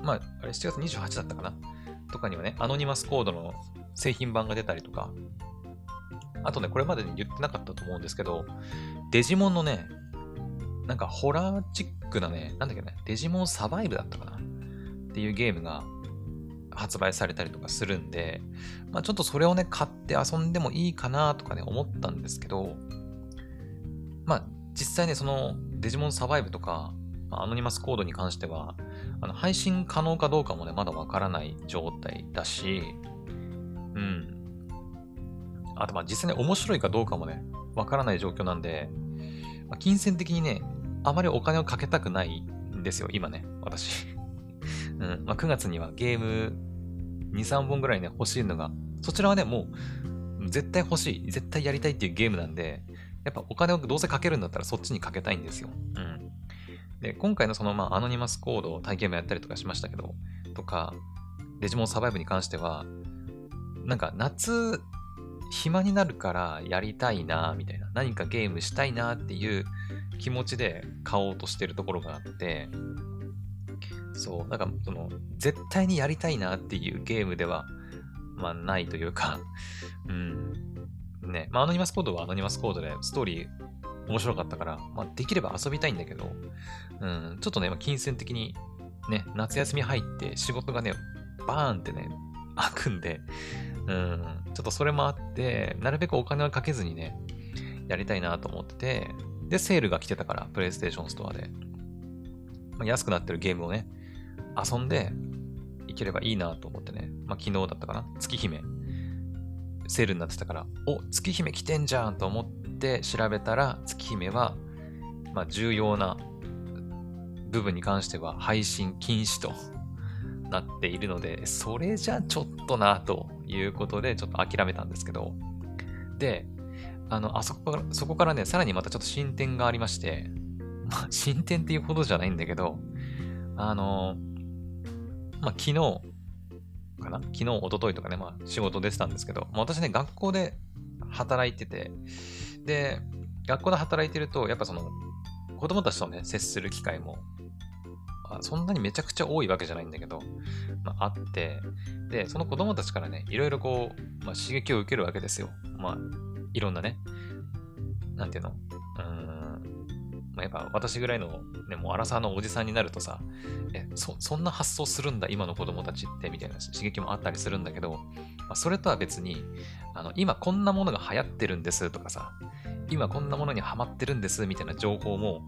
まあ、あれ7月28だったかな？とかにはね、アノニマスコードの製品版が出たりとか、あとね、これまでに言ってなかったと思うんですけど、デジモンのね、なんかホラーチックなね、なんだっけね、デジモンサバイブだったかなっていうゲームが発売されたりとかするんで、まあちょっとそれをね、買って遊んでもいいかなとかね、思ったんですけど、まあ実際ね、そのデジモンサバイブとか、ま、アノニマスコードに関しては、あの配信可能かどうかもね、まだわからない状態だし、うん。あと、まあ実際に面白いかどうかもね、わからない状況なんで、まあ、金銭的にね、あまりお金をかけたくないんですよ、今ね、私。うんまあ、9月にはゲーム2、3本ぐらいね、欲しいのが、そちらはね、もう、絶対欲しい、絶対やりたいっていうゲームなんで、やっぱお金をどうせかけるんだったらそっちにかけたいんですよ。うん。で、今回のその、まあ、アノニマスコード体験もやったりとかしましたけど、とか、デジモンサバイブに関しては、なんか夏、暇になるからやりたいな、みたいな。何かゲームしたいなっていう気持ちで買おうとしてるところがあって、そう、なんかその、絶対にやりたいなっていうゲームでは、まあないというか、うん。ね、まあアノニマスコードはアノニマスコードでストーリー面白かったから、まあできれば遊びたいんだけど、うん、ちょっとね、金銭的にね、夏休み入って仕事がね、バーンってね、開くんで、うん、ちょっとそれもあって、なるべくお金はかけずにね、やりたいなと思ってて、で、セールが来てたから、プレイステーションストアで。まあ、安くなってるゲームをね、遊んでいければいいなと思ってね。まあ、昨日だったかな月姫。セールになってたから、お、月姫来てんじゃんと思って調べたら、月姫は、まあ、重要な部分に関しては配信禁止となっているので、それじゃちょっとなということで、ちょっと諦めたんですけど、で、あの、あそこから、そこからね、さらにまたちょっと進展がありまして、まあ、進展っていうほどじゃないんだけど、あの、まあ、昨日かな？昨日、一昨日とかね、まあ、仕事出てたんですけど、まあ、私ね、学校で働いてて、で、学校で働いてると、やっぱその、子供たちとね、接する機会も、まあ、そんなにめちゃくちゃ多いわけじゃないんだけど、まあ、あって、で、その子供たちからね、いろいろこう、まあ、刺激を受けるわけですよ。まあ、いろんなね、なんていうの？うーん、まあ、やっぱ私ぐらいの、ね、もう荒沢のおじさんになるとさ、え、そ、そんな発想するんだ、今の子供たちって、みたいな刺激もあったりするんだけど、まあ、それとは別に、あの、今こんなものが流行ってるんですとかさ、今こんなものにハマってるんです、みたいな情報も、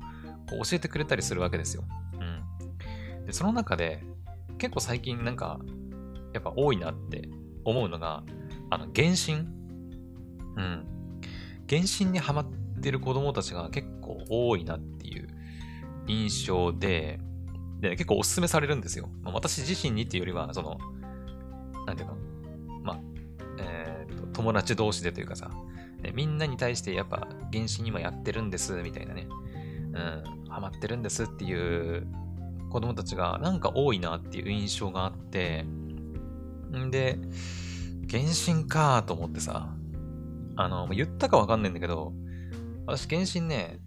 こう教えてくれたりするわけですよ。うん。で、その中で、結構最近なんか、やっぱ多いなって思うのが、あの、原神うん。原神にハマってる子供たちが結構多いなっていう印象で、で、結構おすすめされるんですよ。まあ、私自身にっていうよりは、その、なんていうのまあ、えー、と、友達同士でというかさ、みんなに対してやっぱ原神今やってるんです、みたいなね。うん、ハマってるんですっていう子供たちがなんか多いなっていう印象があって、んで、原神かと思ってさ、あの、言ったかわかんないんだけど、私、原神ね、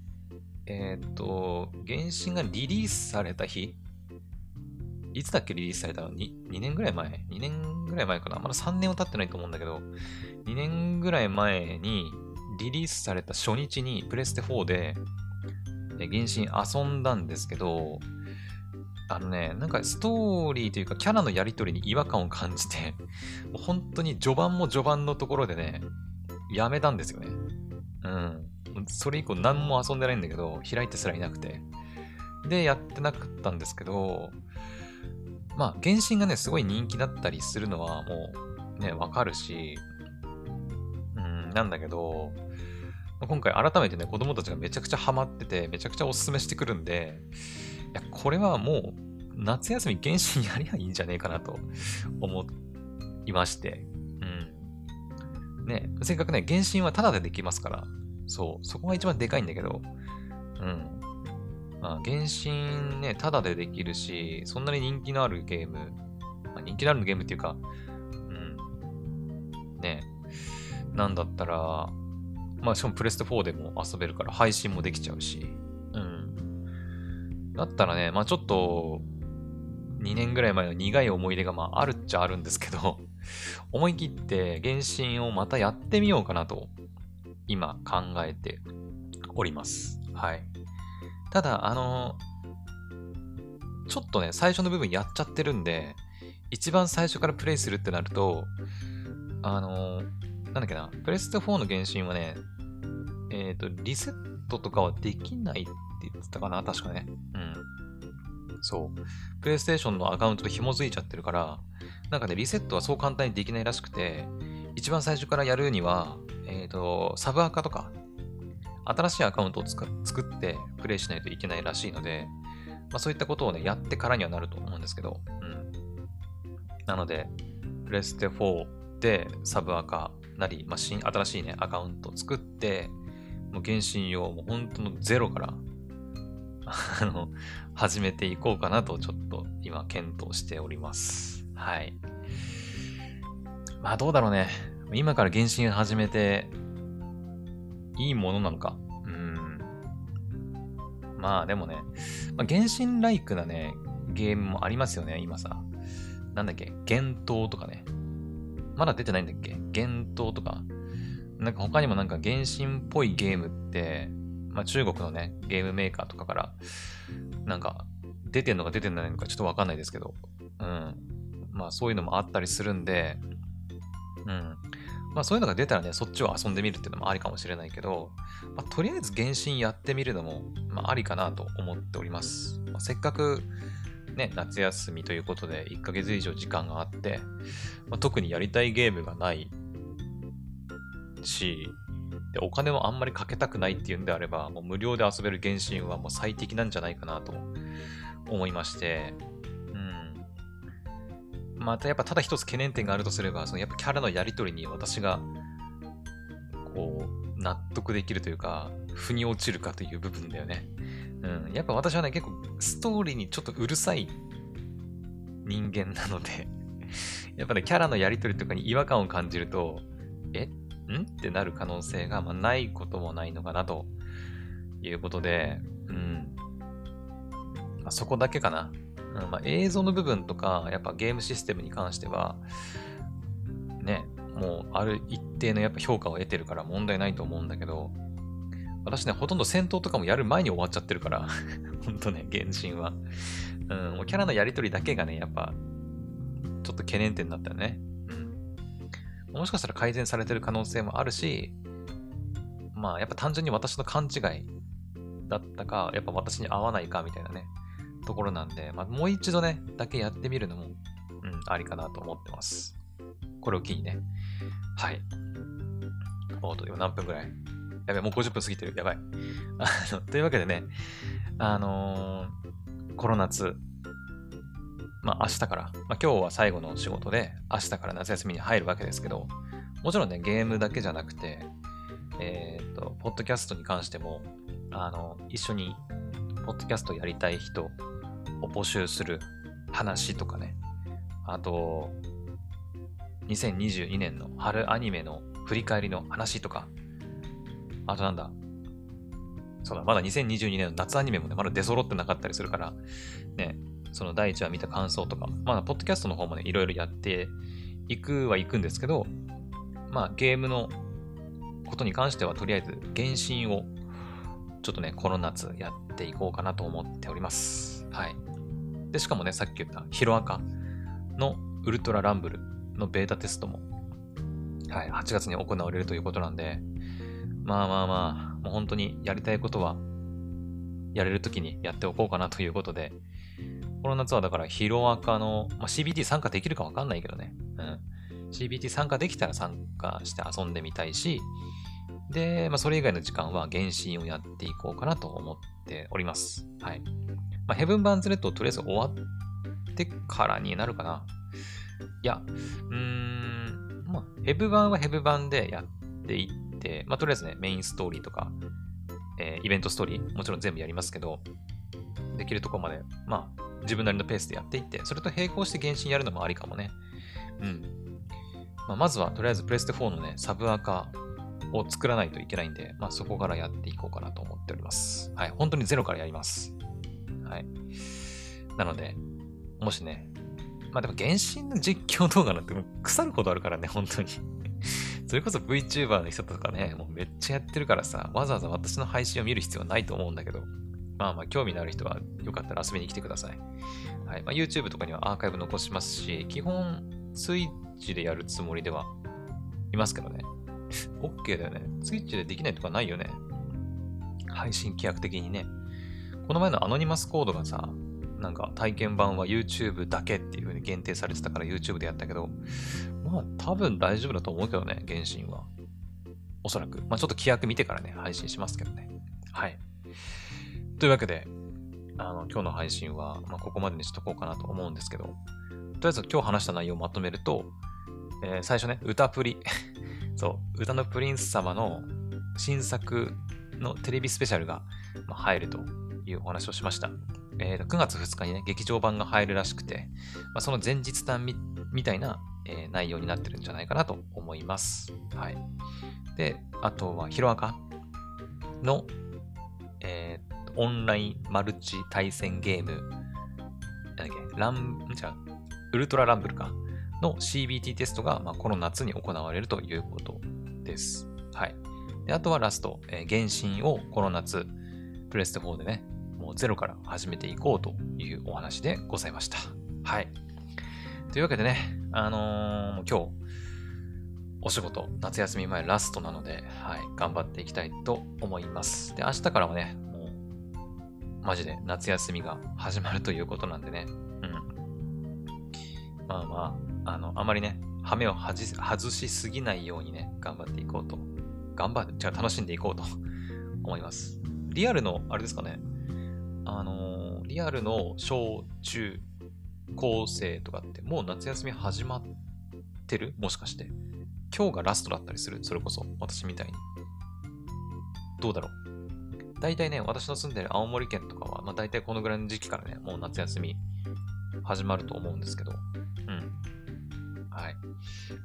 えー、っと、原神がリリースされた日いつだっけリリースされたの？2, ?2 年ぐらい前 ?2 年ぐらい前かな？まだ3年は経ってないと思うんだけど、2年ぐらい前にリリースされた初日にプレステ4で原神遊んだんですけど、あのね、なんかストーリーというかキャラのやりとりに違和感を感じて、本当に序盤も序盤のところでね、やめたんですよね。うん。それ以降何も遊んでないんだけど、開いてすらいなくて。で、やってなかったんですけど、まあ、原神がね、すごい人気だったりするのはもうね、わかるし、うん、なんだけど、今回改めてね、子供たちがめちゃくちゃハマってて、めちゃくちゃおすすめしてくるんで、いや、これはもう、夏休み原神やりゃいいんじゃねえかなと思いまして。ね、せっかくね、原神はタダでできますから、そう、そこが一番でかいんだけど、うん。まあ、原神ね、タダでできるし、そんなに人気のあるゲーム、まあ、人気のあるゲームっていうか、うん。ね、なんだったら、まあしかもプレステ4でも遊べるから配信もできちゃうし、うん。だったらね、まあちょっと、2年ぐらい前の苦い思い出がまああるっちゃあるんですけど、思い切って原神をまたやってみようかなと、今考えております。はい。ただ、あの、ちょっとね、最初の部分やっちゃってるんで、一番最初からプレイするってなると、あの、なんだっけな、プレステ4の原神はね、えっ、ー、と、リセットとかはできないって言ってたかな、確かね。うん。そう。プレイステーションのアカウントと紐づいちゃってるから、なんかね、リセットはそう簡単にできないらしくて、一番最初からやるには、えっ、ー、と、サブアカとか、新しいアカウントを作ってプレイしないといけないらしいので、まあ、そういったことをね、やってからにはなると思うんですけど、うん。なので、プレステ4でサブアカなり、まあ、新、新しいね、アカウントを作って、もう原神用、もう本当のゼロから、あの、始めていこうかなと、ちょっと今検討しております。はい。まあどうだろうね。今から原神始めて、いいものなのか？うん。まあでもね、まあ、原神ライクなね、ゲームもありますよね、今さ。なんだっけ、幻冬とかね。まだ出てないんだっけ？幻冬とか。なんか他にもなんか原神っぽいゲームって、まあ中国のね、ゲームメーカーとかから、なんか出てんのか出てないのかちょっとわかんないですけど、うん。まあそういうのもあったりするんで、うん。まあそういうのが出たらね、そっちを遊んでみるっていうのもありかもしれないけど、まあ、とりあえず原神やってみるのも、まあ、ありかなと思っております。まあ、せっかくね、夏休みということで1ヶ月以上時間があって、まあ、特にやりたいゲームがないし、でお金をあんまりかけたくないっていうんであれば、もう無料で遊べる原神はもう最適なんじゃないかなと思いまして、またやっぱただ一つ懸念点があるとすれば、そのやっぱキャラのやりとりに私が、こう、納得できるというか、腑に落ちるかという部分だよね。うん。やっぱ私はね、結構ストーリーにちょっとうるさい人間なので やっぱね、キャラのやりとりとかに違和感を感じると、え？ん？ってなる可能性が、まあ、ないこともないのかなということで、うん。まあ、そこだけかな。うんまあ、映像の部分とか、やっぱゲームシステムに関しては、ね、もうある一定のやっぱ評価を得てるから問題ないと思うんだけど、私ね、ほとんど戦闘とかもやる前に終わっちゃってるから、ほんとね、原神は。うん、もうキャラのやりとりだけがね、やっぱ、ちょっと懸念点だったよね。うんもしかしたら改善されてる可能性もあるし、まあ、やっぱ単純に私の勘違いだったか、やっぱ私に合わないかみたいなね、ところなんで、まあ、もう一度ね、だけやってみるのも、うん、ありかなと思ってます。これを機にね。はい。おっと、今何分ぐらい？やべ、もう50分過ぎてる。やばい。あの、というわけでね、あのー、コロナ夏、まあ明日から、まあ今日は最後の仕事で、明日から夏休みに入るわけですけど、もちろんね、ゲームだけじゃなくて、えっ、ー、と、ポッドキャストに関しても、あの、一緒に、ポッドキャストやりたい人を募集する話とかね、あと、2022年の春アニメの振り返りの話とか、あとなんだ、そうだ、まだ2022年の夏アニメもね、まだ出揃ってなかったりするから、ね、その第1話見た感想とか、まあ、ポッドキャストの方もね、いろいろやっていくはいくんですけど、まあ、ゲームのことに関しては、とりあえず、原神を、ちょっとね、この夏やっていこうかなと思っております。はい。で、しかもね、さっき言ったヒロアカのウルトラランブルのベータテストも、はい、8月に行われるということなんで、まあまあまあ、もう本当にやりたいことは、やれるときにやっておこうかなということで、この夏はだからヒロアカの、まあ、CBT 参加できるかわかんないけどね。うん。CBT 参加できたら参加して遊んでみたいし、で、まあ、それ以外の時間は原神をやっていこうかなと思っております。はい。まあ、ヘブン・バンズ・レッドとりあえず終わってからになるかな。いや、うーん、まあ、ヘブ版はヘブ版でやっていって、まあ、とりあえずね、メインストーリーとか、えー、イベントストーリー、もちろん全部やりますけど、できるとこまで、まあ、自分なりのペースでやっていって、それと並行して原神やるのもありかもね。うん。まあ、まずは、とりあえずプレステ4のね、サブアカを作らないといけないんで、まあ、そこからやっていこうかなと思っております。はい。本当にゼロからやります。はい。なので、もしね、まあでも原神の実況動画なんて腐るほどあるからね、本当に それこそ VTuber の人とかね、もうめっちゃやってるからさ、わざわざ私の配信を見る必要はないと思うんだけど、まあまあ興味のある人はよかったら遊びに来てください。はい。まあ、YouTube とかにはアーカイブ残しますし、基本 Twitch でやるつもりではいますけどね。OK だよね。Twitch でできないとかないよね。配信規約的にね。この前のアノニマスコードがさ、なんか体験版は YouTube だけっていう風に限定されてたから YouTube でやったけど、まあ多分大丈夫だと思うけどね、原神は。おそらく。まあちょっと規約見てからね、配信しますけどね。はい。というわけで、あの、今日の配信は、まあ、ここまでにしとこうかなと思うんですけど、とりあえず今日話した内容をまとめると、えー、最初ね、歌プリ。そう、歌のプリンス様の新作のテレビスペシャルが入るというお話をしました。えー、9月2日にね、劇場版が入るらしくて、まあ、その前日談みみたいな、えー、内容になってるんじゃないかなと思います。はい。で、あとは、ヒロアカの、えー、オンラインマルチ対戦ゲーム、なんだっけ、ラン、じゃウルトラランブルか、の CBT テストが、まあ、この夏に行われるということです。はい。であとはラスト、えー、原神をこの夏、プレステ4でね、もうゼロから始めていこうというお話でございました。はい。というわけでね、あのー、今日、お仕事、夏休み前ラストなので、はい、頑張っていきたいと思います。で、明日からはね、もう、マジで夏休みが始まるということなんでね、うん。まあまあ、あの、あまりね、羽目を外しすぎないようにね、頑張っていこうと。頑張る、じゃあ楽しんでいこうと思います。リアルの、あれですかね、あのー、リアルの小中高生とかってもう夏休み始まってる？もしかして。今日がラストだったりする？それこそ。私みたいに。どうだろう？大体ね、私の住んでる青森県とかは、まあ大体このぐらいの時期からね、もう夏休み始まると思うんですけど。うん。はい。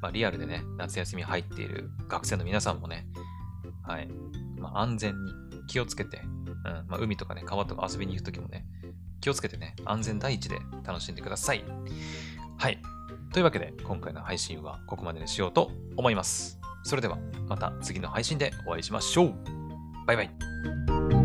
まあリアルでね、夏休み入っている学生の皆さんもね、はい。まあ安全に気をつけて、うんまあ、海とかね、川とか遊びに行くときもね、気をつけてね、安全第一で楽しんでください。はい。というわけで、今回の配信はここまでにしようと思います。それでは、また次の配信でお会いしましょう。バイバイ。